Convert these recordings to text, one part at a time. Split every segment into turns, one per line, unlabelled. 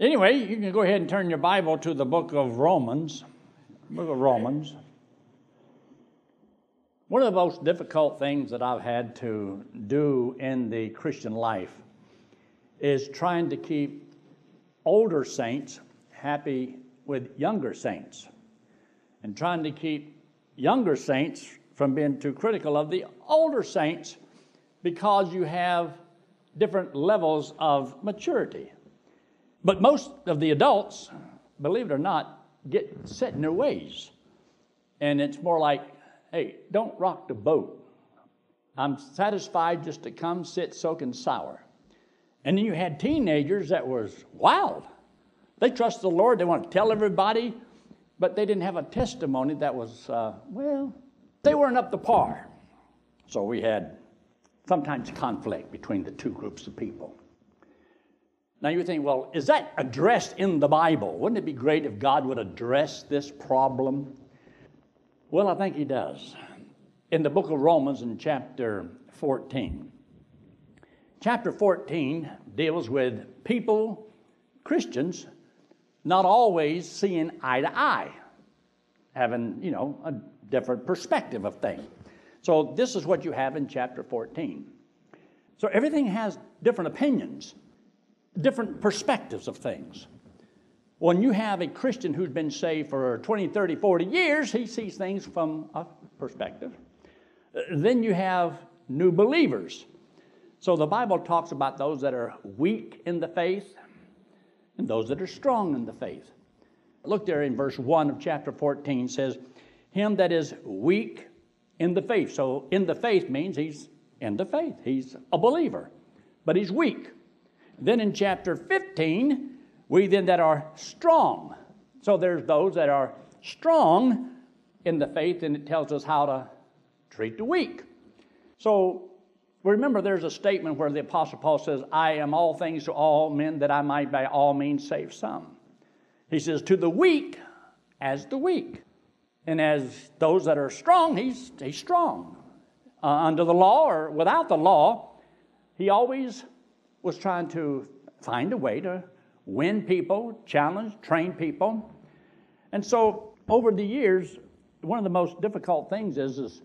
Anyway, you can go ahead and turn your Bible to the book of Romans. Book of Romans. One of the most difficult things that I've had to do in the Christian life is trying to keep older saints happy with younger saints and trying to keep younger saints from being too critical of the older saints because you have different levels of maturity. But most of the adults, believe it or not, get set in their ways. And it's more like, hey, don't rock the boat. I'm satisfied just to come, sit, soaking sour. And then you had teenagers that was wild. They trust the Lord. They want to tell everybody, but they didn't have a testimony that was, uh, well, they weren't up to par. So we had sometimes conflict between the two groups of people. Now you think, well, is that addressed in the Bible? Wouldn't it be great if God would address this problem? Well, I think He does. In the book of Romans, in chapter 14. Chapter 14 deals with people, Christians, not always seeing eye to eye, having, you know, a different perspective of things. So this is what you have in chapter 14. So everything has different opinions different perspectives of things. When you have a Christian who's been saved for 20, 30, 40 years, he sees things from a perspective. Then you have new believers. So the Bible talks about those that are weak in the faith and those that are strong in the faith. Look there in verse 1 of chapter 14 says, Him that is weak in the faith. So in the faith means he's in the faith, he's a believer, but he's weak. Then in chapter 15, we then that are strong. So there's those that are strong in the faith, and it tells us how to treat the weak. So remember, there's a statement where the Apostle Paul says, I am all things to all men that I might by all means save some. He says, To the weak as the weak. And as those that are strong, he's, he's strong. Uh, under the law or without the law, he always was trying to find a way to win people, challenge, train people. And so over the years, one of the most difficult things is, is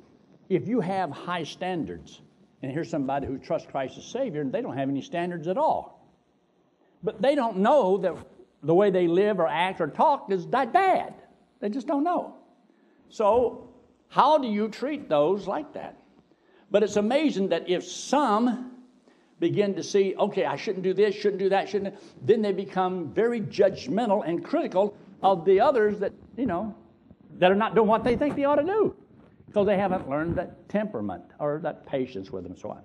if you have high standards, and here's somebody who trusts Christ as Savior, and they don't have any standards at all. But they don't know that the way they live or act or talk is that bad. They just don't know. So, how do you treat those like that? But it's amazing that if some begin to see, okay, I shouldn't do this, shouldn't do that, shouldn't, then they become very judgmental and critical of the others that, you know, that are not doing what they think they ought to do because they haven't learned that temperament or that patience with them and so on.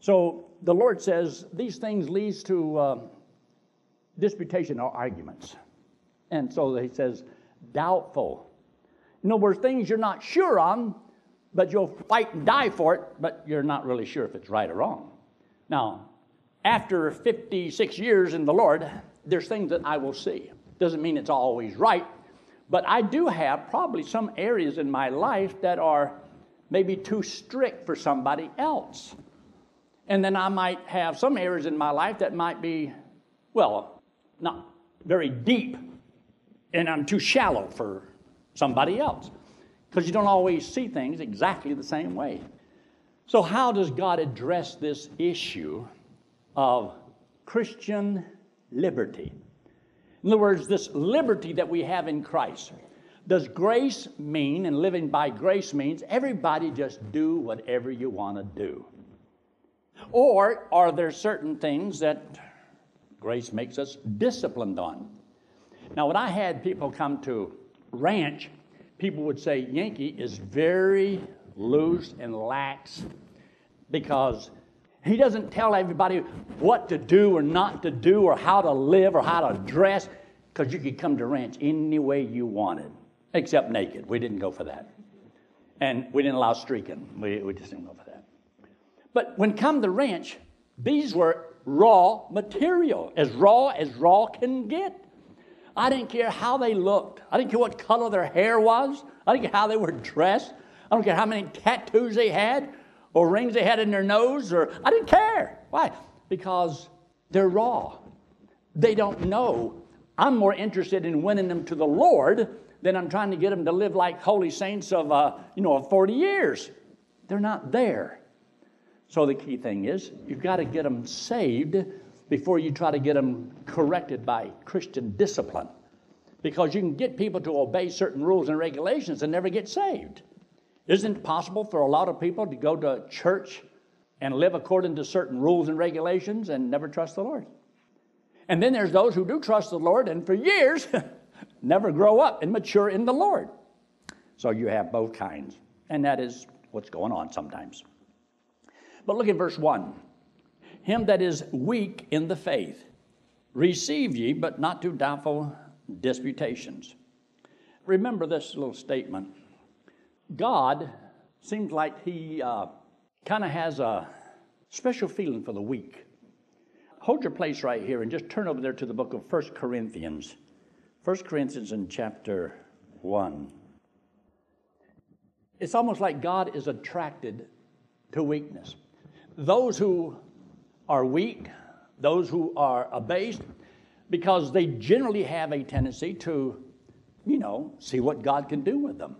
So the Lord says these things leads to uh, disputation or arguments. And so he says, doubtful. In other words, things you're not sure on, but you'll fight and die for it, but you're not really sure if it's right or wrong. Now, after 56 years in the Lord, there's things that I will see. Doesn't mean it's always right, but I do have probably some areas in my life that are maybe too strict for somebody else. And then I might have some areas in my life that might be, well, not very deep, and I'm too shallow for somebody else. Because you don't always see things exactly the same way. So, how does God address this issue of Christian liberty? In other words, this liberty that we have in Christ. Does grace mean, and living by grace means, everybody just do whatever you want to do? Or are there certain things that grace makes us disciplined on? Now, when I had people come to ranch, people would say Yankee is very loose and lax because he doesn't tell everybody what to do or not to do or how to live or how to dress because you could come to ranch any way you wanted except naked. We didn't go for that. And we didn't allow streaking. We, we just didn't go for that. But when come to ranch these were raw material as raw as raw can get. I didn't care how they looked. I didn't care what color their hair was. I didn't care how they were dressed I don't care how many tattoos they had or rings they had in their nose, or I didn't care. Why? Because they're raw. They don't know. I'm more interested in winning them to the Lord than I'm trying to get them to live like holy saints of, uh, you know, of 40 years. They're not there. So the key thing is you've got to get them saved before you try to get them corrected by Christian discipline. Because you can get people to obey certain rules and regulations and never get saved. Isn't it possible for a lot of people to go to church and live according to certain rules and regulations and never trust the Lord? And then there's those who do trust the Lord and for years never grow up and mature in the Lord. So you have both kinds. And that is what's going on sometimes. But look at verse 1 Him that is weak in the faith, receive ye, but not to doubtful disputations. Remember this little statement God seems like He uh, kind of has a special feeling for the weak. Hold your place right here and just turn over there to the book of 1 Corinthians. 1 Corinthians in chapter 1. It's almost like God is attracted to weakness. Those who are weak, those who are abased, because they generally have a tendency to, you know, see what God can do with them.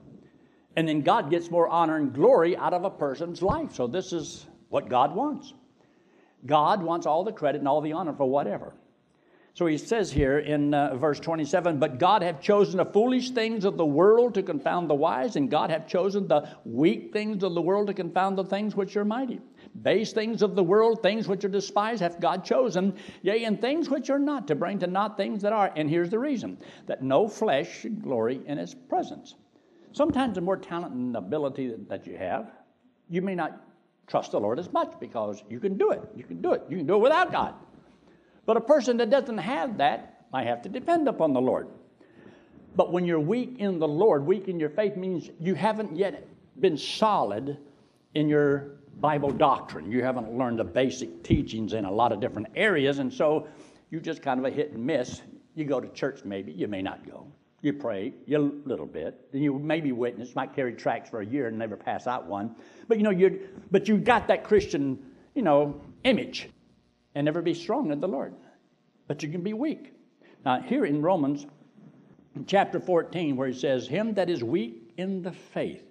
And then God gets more honor and glory out of a person's life. So this is what God wants. God wants all the credit and all the honor for whatever. So he says here in uh, verse 27 But God hath chosen the foolish things of the world to confound the wise, and God hath chosen the weak things of the world to confound the things which are mighty. Base things of the world, things which are despised, hath God chosen, yea, and things which are not, to bring to naught things that are. And here's the reason that no flesh should glory in his presence. Sometimes the more talent and ability that you have, you may not trust the Lord as much because you can do it. You can do it. You can do it without God. But a person that doesn't have that might have to depend upon the Lord. But when you're weak in the Lord, weak in your faith means you haven't yet been solid in your Bible doctrine. You haven't learned the basic teachings in a lot of different areas, and so you just kind of a hit and miss. You go to church, maybe, you may not go. You pray a little bit. Then you maybe witness, might carry tracts for a year and never pass out one. But you know, you but you got that Christian, you know, image and never be strong in the Lord. But you can be weak. Now, here in Romans chapter 14, where he says, Him that is weak in the faith.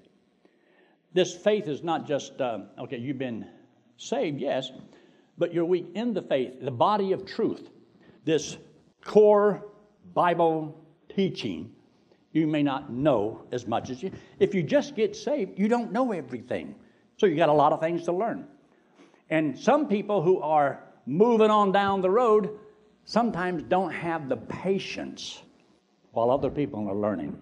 This faith is not just, uh, okay, you've been saved, yes, but you're weak in the faith, the body of truth, this core Bible teaching, you may not know as much as you. If you just get saved, you don't know everything. So you got a lot of things to learn. And some people who are moving on down the road sometimes don't have the patience while other people are learning.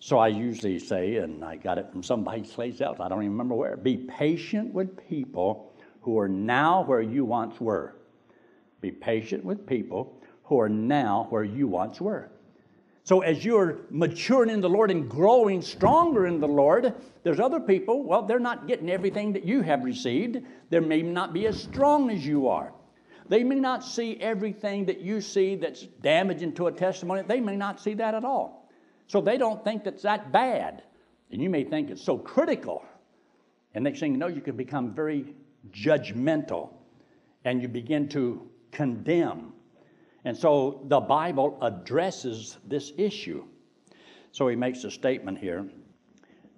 So I usually say, and I got it from somebody else, I don't even remember where be patient with people who are now where you once were. Be patient with people who are now where you once were. So as you're maturing in the Lord and growing stronger in the Lord, there's other people, well, they're not getting everything that you have received. They may not be as strong as you are. They may not see everything that you see that's damaging to a testimony. They may not see that at all. So they don't think that's that bad. And you may think it's so critical. And next thing you know, you can become very judgmental and you begin to condemn and so the Bible addresses this issue. So he makes a statement here,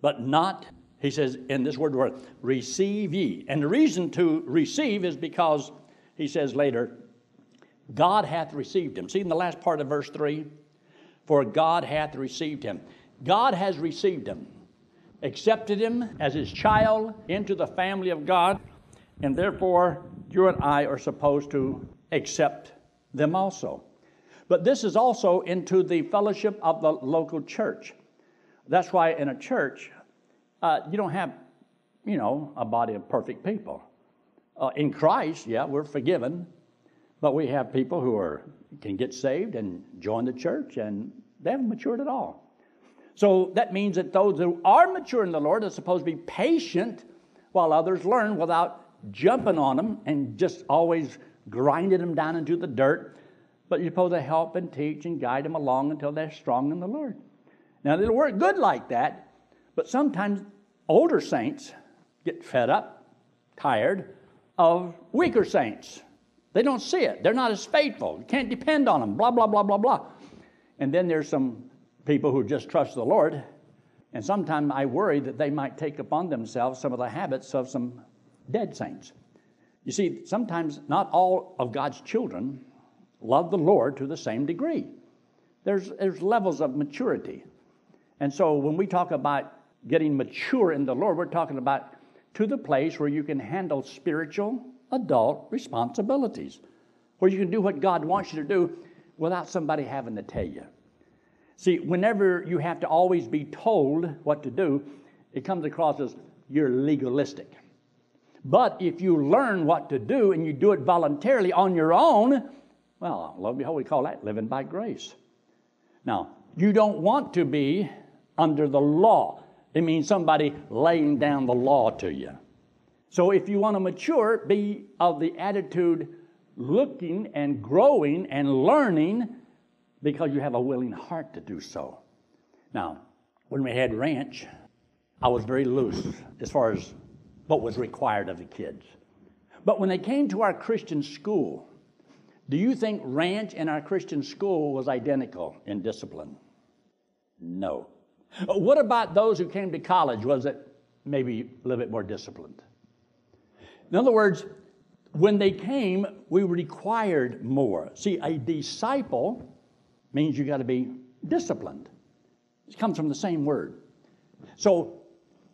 but not, he says in this word, word, receive ye. And the reason to receive is because he says later, God hath received him. See in the last part of verse 3? For God hath received him. God has received him, accepted him as his child into the family of God, and therefore you and I are supposed to accept them also. But this is also into the fellowship of the local church. That's why in a church, uh, you don't have, you know, a body of perfect people. Uh, in Christ, yeah, we're forgiven, but we have people who are can get saved and join the church, and they haven't matured at all. So that means that those who are mature in the Lord are supposed to be patient while others learn without jumping on them and just always grinding them down into the dirt, but you're supposed to help and teach and guide them along until they're strong in the Lord. Now, it'll work good like that, but sometimes older saints get fed up, tired of weaker saints. They don't see it. They're not as faithful. You can't depend on them, blah, blah, blah, blah, blah. And then there's some people who just trust the Lord. And sometimes I worry that they might take upon themselves some of the habits of some dead saints. You see, sometimes not all of God's children love the Lord to the same degree. There's, there's levels of maturity. And so when we talk about getting mature in the Lord, we're talking about to the place where you can handle spiritual adult responsibilities, where you can do what God wants you to do without somebody having to tell you. See, whenever you have to always be told what to do, it comes across as you're legalistic. But if you learn what to do and you do it voluntarily on your own, well, lo and behold, we call that living by grace. Now, you don't want to be under the law. It means somebody laying down the law to you. So if you want to mature, be of the attitude looking and growing and learning because you have a willing heart to do so. Now, when we had ranch, I was very loose as far as what was required of the kids. But when they came to our Christian school, do you think ranch and our Christian school was identical in discipline? No. Uh, what about those who came to college? Was it maybe a little bit more disciplined? In other words, when they came, we required more. See, a disciple means you got to be disciplined. It comes from the same word. So,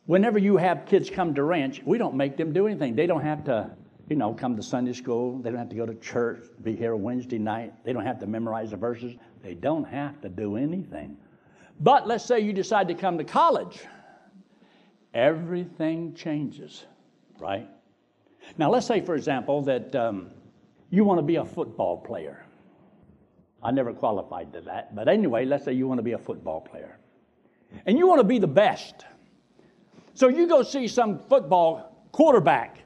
whenever you have kids come to ranch, we don't make them do anything. They don't have to, you know, come to Sunday school. They don't have to go to church, be here Wednesday night. They don't have to memorize the verses. They don't have to do anything. But let's say you decide to come to college, everything changes, right? Now, let's say, for example, that um, you want to be a football player. I never qualified to that, but anyway, let's say you want to be a football player. And you want to be the best. So you go see some football quarterback.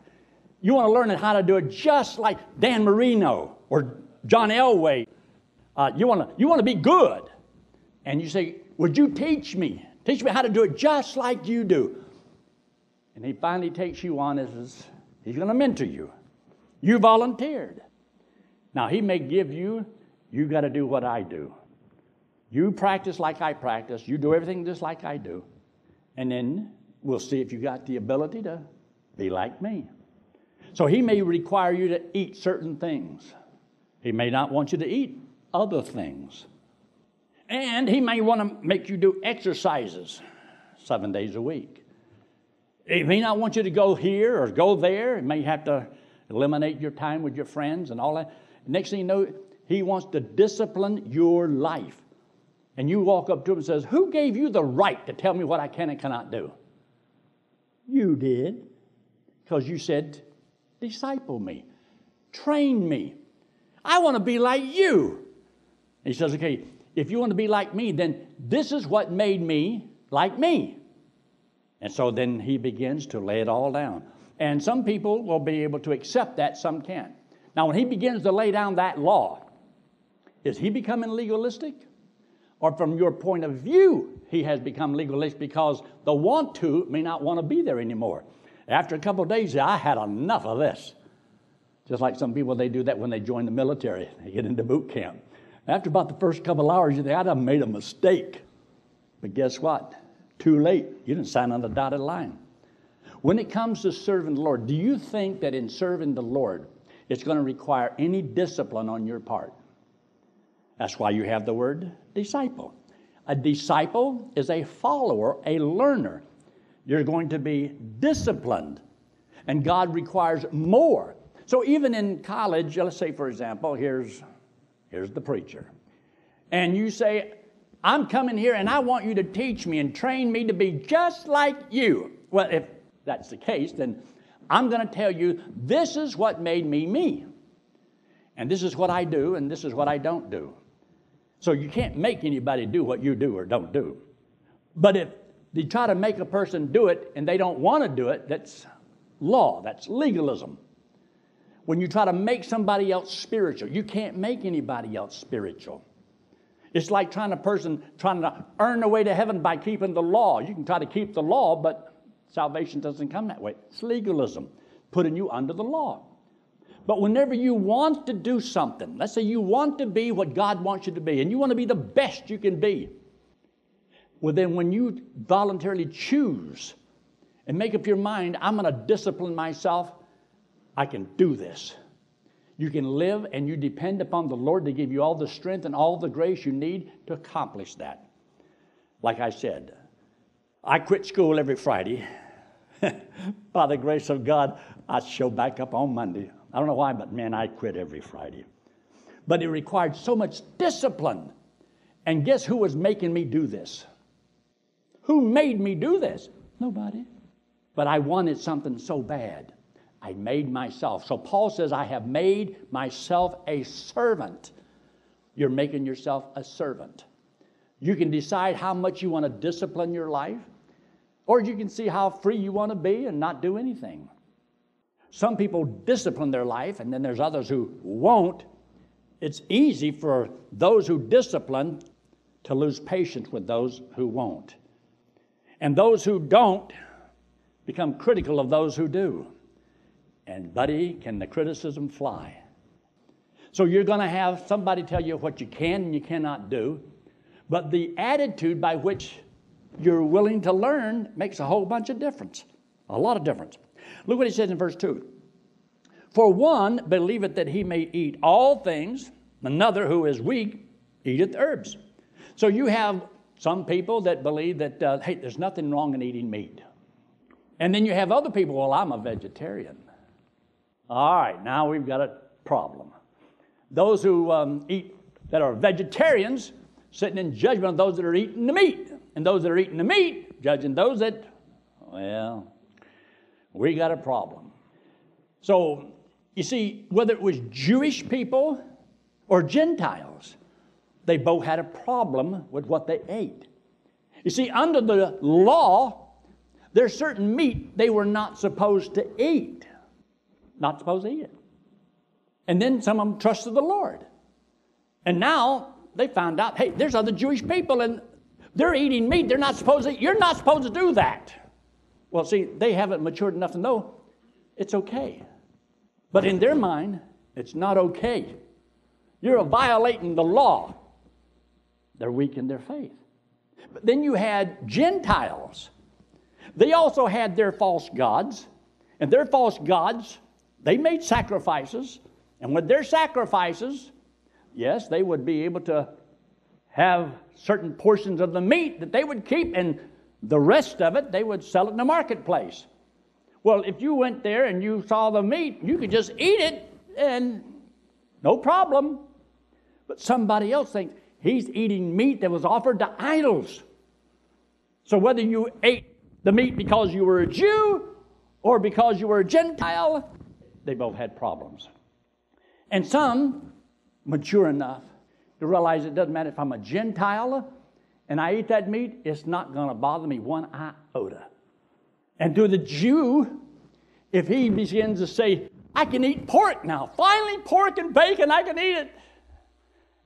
You want to learn how to do it just like Dan Marino or John Elway. Uh, you, want to, you want to be good. And you say, Would you teach me? Teach me how to do it just like you do. And he finally takes you on as He's going to mentor you. You volunteered. Now, He may give you, you got to do what I do. You practice like I practice, you do everything just like I do. And then we'll see if you got the ability to be like me. So He may require you to eat certain things, He may not want you to eat other things. And He may want to make you do exercises seven days a week. He may not want you to go here or go there. He may have to eliminate your time with your friends and all that. Next thing you know, he wants to discipline your life. And you walk up to him and says, Who gave you the right to tell me what I can and cannot do? You did. Because you said, Disciple me, train me. I want to be like you. he says, Okay, if you want to be like me, then this is what made me like me. And so then he begins to lay it all down. And some people will be able to accept that, some can't. Now, when he begins to lay down that law, is he becoming legalistic? Or from your point of view, he has become legalistic because the want to may not want to be there anymore. After a couple of days, I had enough of this. Just like some people, they do that when they join the military, they get into boot camp. After about the first couple hours, you think, have made a mistake. But guess what? Too late. You didn't sign on the dotted line. When it comes to serving the Lord, do you think that in serving the Lord, it's going to require any discipline on your part? That's why you have the word disciple. A disciple is a follower, a learner. You're going to be disciplined, and God requires more. So even in college, let's say, for example, here's, here's the preacher. And you say, I'm coming here and I want you to teach me and train me to be just like you. Well, if that's the case, then I'm going to tell you this is what made me me. And this is what I do and this is what I don't do. So you can't make anybody do what you do or don't do. But if you try to make a person do it and they don't want to do it, that's law, that's legalism. When you try to make somebody else spiritual, you can't make anybody else spiritual. It's like trying a person trying to earn the way to heaven by keeping the law. You can try to keep the law, but salvation doesn't come that way. It's legalism, putting you under the law. But whenever you want to do something, let's say you want to be what God wants you to be, and you want to be the best you can be, well, then when you voluntarily choose and make up your mind, I'm going to discipline myself, I can do this. You can live and you depend upon the Lord to give you all the strength and all the grace you need to accomplish that. Like I said, I quit school every Friday. By the grace of God, I show back up on Monday. I don't know why, but man, I quit every Friday. But it required so much discipline. And guess who was making me do this? Who made me do this? Nobody. But I wanted something so bad. I made myself. So Paul says, I have made myself a servant. You're making yourself a servant. You can decide how much you want to discipline your life, or you can see how free you want to be and not do anything. Some people discipline their life, and then there's others who won't. It's easy for those who discipline to lose patience with those who won't. And those who don't become critical of those who do. And, buddy, can the criticism fly? So you're going to have somebody tell you what you can and you cannot do, but the attitude by which you're willing to learn makes a whole bunch of difference, a lot of difference. Look what he says in verse 2. For one believeth that he may eat all things, another who is weak eateth herbs. So you have some people that believe that, uh, hey, there's nothing wrong in eating meat. And then you have other people, well, I'm a vegetarian. All right, now we've got a problem. Those who um, eat, that are vegetarians, sitting in judgment of those that are eating the meat. And those that are eating the meat, judging those that, well, we got a problem. So, you see, whether it was Jewish people or Gentiles, they both had a problem with what they ate. You see, under the law, there's certain meat they were not supposed to eat. Not supposed to eat it. And then some of them trusted the Lord. And now they found out, hey, there's other Jewish people and they're eating meat. They're not supposed to, you're not supposed to do that. Well, see, they haven't matured enough to know it's okay. But in their mind, it's not okay. You're violating the law. They're weak in their faith. But then you had Gentiles. They also had their false gods. And their false gods, they made sacrifices. And with their sacrifices, yes, they would be able to have certain portions of the meat that they would keep, and the rest of it they would sell it in the marketplace. Well, if you went there and you saw the meat, you could just eat it and no problem. But somebody else thinks he's eating meat that was offered to idols. So whether you ate the meat because you were a Jew or because you were a Gentile, they both had problems. And some mature enough to realize it doesn't matter if I'm a Gentile and I eat that meat, it's not going to bother me one iota. And to the Jew, if he begins to say, I can eat pork now, finally pork and bacon, I can eat it,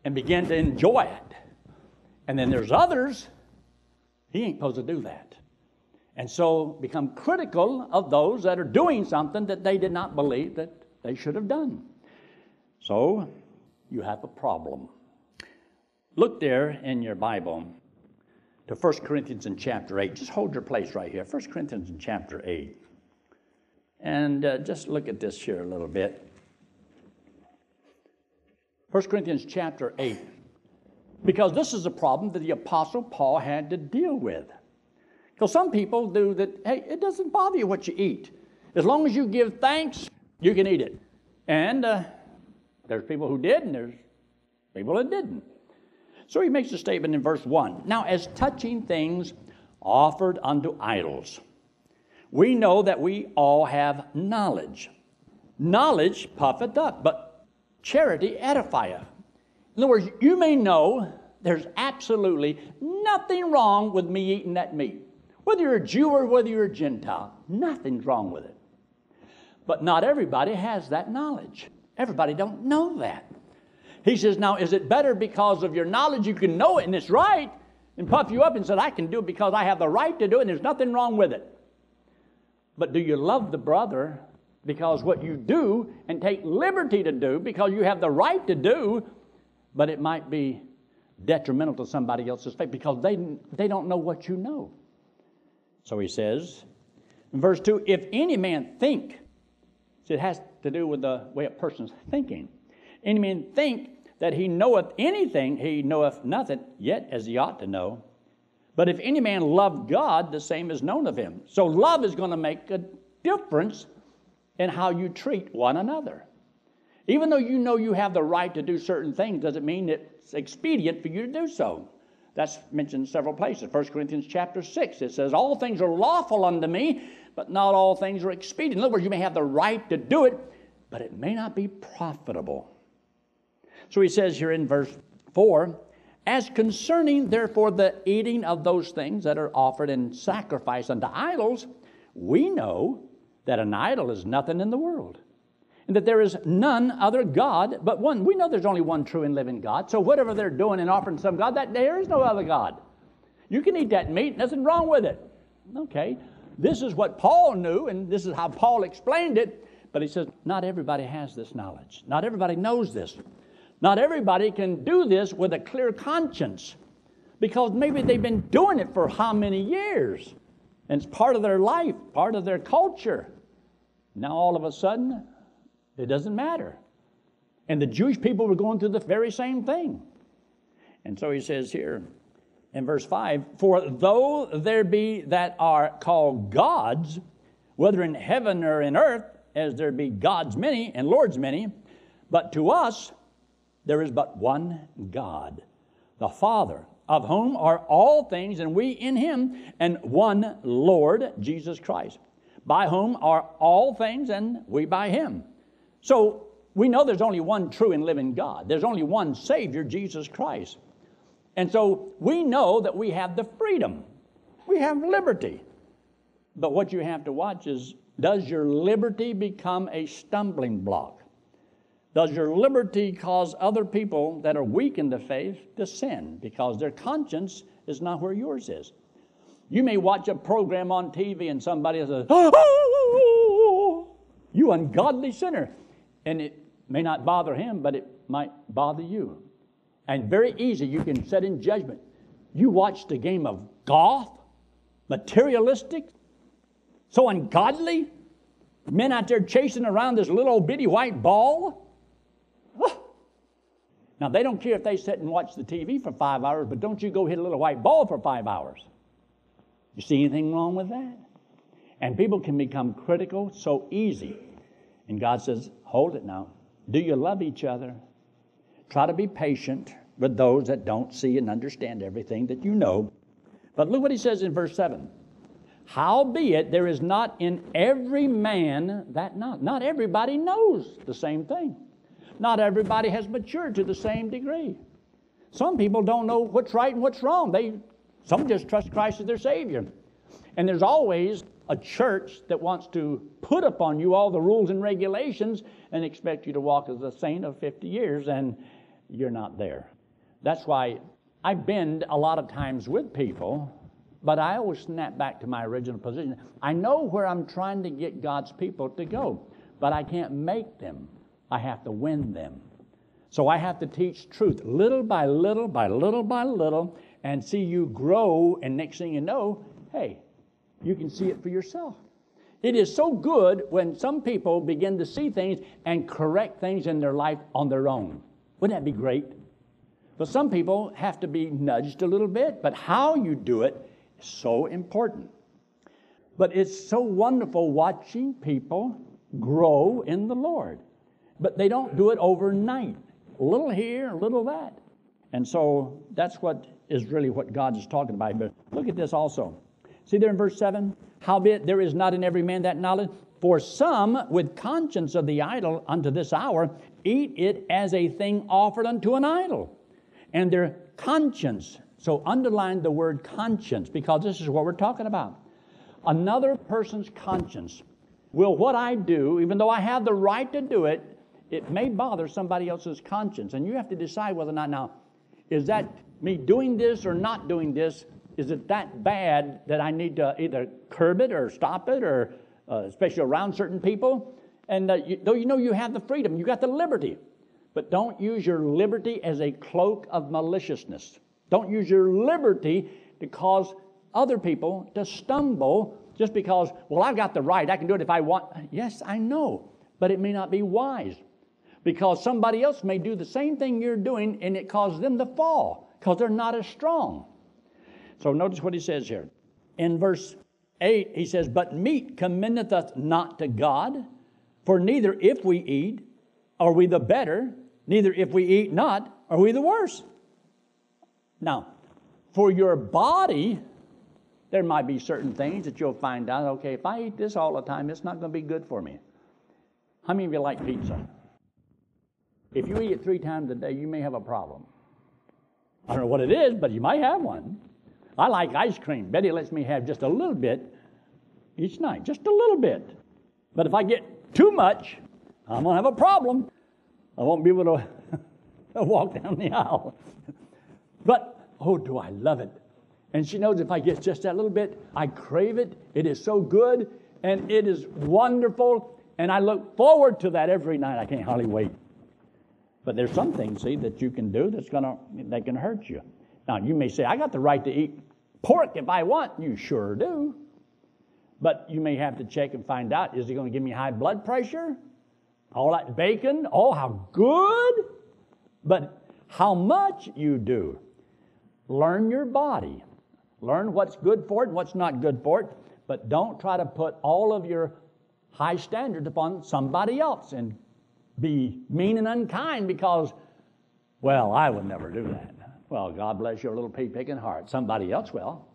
and begin to enjoy it. And then there's others, he ain't supposed to do that. And so become critical of those that are doing something that they did not believe that they should have done. So you have a problem. Look there in your Bible to 1 Corinthians in chapter 8. Just hold your place right here. 1 Corinthians in chapter 8. And uh, just look at this here a little bit. 1 Corinthians chapter 8. Because this is a problem that the Apostle Paul had to deal with. Because some people do that, hey, it doesn't bother you what you eat. As long as you give thanks, you can eat it. And uh, there's people who did, and there's people that didn't. So he makes a statement in verse 1 Now, as touching things offered unto idols, we know that we all have knowledge. Knowledge puffeth up, but charity edifieth. In other words, you may know there's absolutely nothing wrong with me eating that meat. Whether you're a Jew or whether you're a Gentile, nothing's wrong with it. But not everybody has that knowledge. Everybody don't know that. He says, Now, is it better because of your knowledge you can know it and it's right and puff you up and said, I can do it because I have the right to do it and there's nothing wrong with it? But do you love the brother because what you do and take liberty to do because you have the right to do, but it might be detrimental to somebody else's faith because they, they don't know what you know. So he says, in verse 2 if any man think, it has to do with the way a person's thinking. Any man think that he knoweth anything, he knoweth nothing, yet as he ought to know. But if any man love God, the same is known of him. So love is going to make a difference in how you treat one another. Even though you know you have the right to do certain things, doesn't mean it's expedient for you to do so. That's mentioned several places. 1 Corinthians chapter 6, it says, All things are lawful unto me, but not all things are expedient. In other words, you may have the right to do it, but it may not be profitable. So he says here in verse 4 As concerning, therefore, the eating of those things that are offered in sacrifice unto idols, we know that an idol is nothing in the world, and that there is none other God but one. We know there's only one true and living God, so whatever they're doing and offering some God, that there is no other God. You can eat that meat, nothing wrong with it. Okay, this is what Paul knew, and this is how Paul explained it. But he says, not everybody has this knowledge. Not everybody knows this. Not everybody can do this with a clear conscience because maybe they've been doing it for how many years? And it's part of their life, part of their culture. Now, all of a sudden, it doesn't matter. And the Jewish people were going through the very same thing. And so he says here in verse 5 For though there be that are called gods, whether in heaven or in earth, as there be gods many and lords many, but to us there is but one God, the Father, of whom are all things, and we in him, and one Lord, Jesus Christ, by whom are all things, and we by him. So we know there's only one true and living God. There's only one Savior, Jesus Christ. And so we know that we have the freedom, we have liberty. But what you have to watch is does your liberty become a stumbling block? Does your liberty cause other people that are weak in the faith to sin because their conscience is not where yours is? You may watch a program on TV and somebody says, oh, You ungodly sinner. And it may not bother him, but it might bother you. And very easy, you can set in judgment. You watched a game of golf, materialistic, so ungodly, men out there chasing around this little bitty white ball. Now, they don't care if they sit and watch the TV for five hours, but don't you go hit a little white ball for five hours. You see anything wrong with that? And people can become critical so easy. And God says, hold it now. Do you love each other? Try to be patient with those that don't see and understand everything that you know. But look what he says in verse 7. Howbeit, there is not in every man that not. Not everybody knows the same thing. Not everybody has matured to the same degree. Some people don't know what's right and what's wrong. They, some just trust Christ as their Savior. And there's always a church that wants to put upon you all the rules and regulations and expect you to walk as a saint of 50 years, and you're not there. That's why I bend a lot of times with people, but I always snap back to my original position. I know where I'm trying to get God's people to go, but I can't make them. I have to win them. So I have to teach truth little by little, by little by little, and see you grow. And next thing you know, hey, you can see it for yourself. It is so good when some people begin to see things and correct things in their life on their own. Wouldn't that be great? But some people have to be nudged a little bit, but how you do it is so important. But it's so wonderful watching people grow in the Lord. But they don't do it overnight. A little here, a little that. And so that's what is really what God is talking about. But look at this also. See there in verse 7? Howbeit there is not in every man that knowledge. For some, with conscience of the idol unto this hour, eat it as a thing offered unto an idol. And their conscience, so underline the word conscience, because this is what we're talking about. Another person's conscience will what I do, even though I have the right to do it, it may bother somebody else's conscience. And you have to decide whether or not now, is that me doing this or not doing this? Is it that bad that I need to either curb it or stop it, or uh, especially around certain people? And uh, you, though you know you have the freedom, you got the liberty, but don't use your liberty as a cloak of maliciousness. Don't use your liberty to cause other people to stumble just because, well, I've got the right, I can do it if I want. Yes, I know, but it may not be wise because somebody else may do the same thing you're doing and it causes them to fall because they're not as strong. So notice what he says here. In verse 8, he says, But meat commendeth us not to God, for neither if we eat are we the better, neither if we eat not are we the worse. Now, for your body, there might be certain things that you'll find out, okay, if I eat this all the time, it's not going to be good for me. How many of you like pizza? If you eat it three times a day, you may have a problem. I don't know what it is, but you might have one. I like ice cream. Betty lets me have just a little bit each night, just a little bit. But if I get too much, I'm going to have a problem. I won't be able to walk down the aisle. But, oh, do I love it. And she knows if I get just that little bit, I crave it. It is so good and it is wonderful. And I look forward to that every night. I can't hardly wait. But there's some things, see, that you can do that's gonna that can hurt you. Now you may say, I got the right to eat pork if I want. You sure do. But you may have to check and find out, is it going to give me high blood pressure? All that bacon, oh how good. But how much you do. Learn your body. Learn what's good for it and what's not good for it. But don't try to put all of your high standards upon somebody else and be mean and unkind because, well, I would never do that. Well, God bless your little pea picking heart. Somebody else will.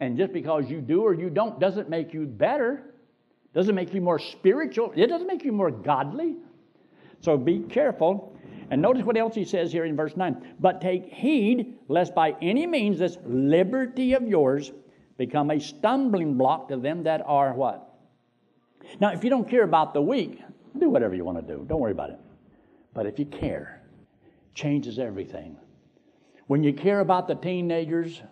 And just because you do or you don't doesn't make you better, doesn't make you more spiritual, it doesn't make you more godly. So be careful. And notice what else he says here in verse 9. But take heed lest by any means this liberty of yours become a stumbling block to them that are what? Now, if you don't care about the weak, do whatever you want to do. Don't worry about it. But if you care, changes everything. When you care about the teenagers,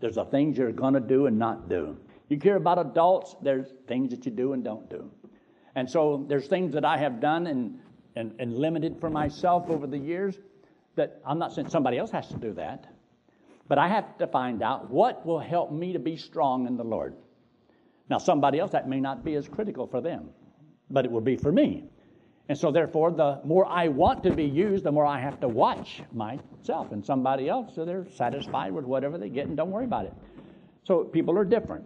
there's the things you're going to do and not do. You care about adults, there's things that you do and don't do. And so there's things that I have done and, and, and limited for myself over the years that I'm not saying somebody else has to do that, but I have to find out what will help me to be strong in the Lord. Now, somebody else, that may not be as critical for them but it will be for me. And so, therefore, the more I want to be used, the more I have to watch myself and somebody else so they're satisfied with whatever they get and don't worry about it. So, people are different.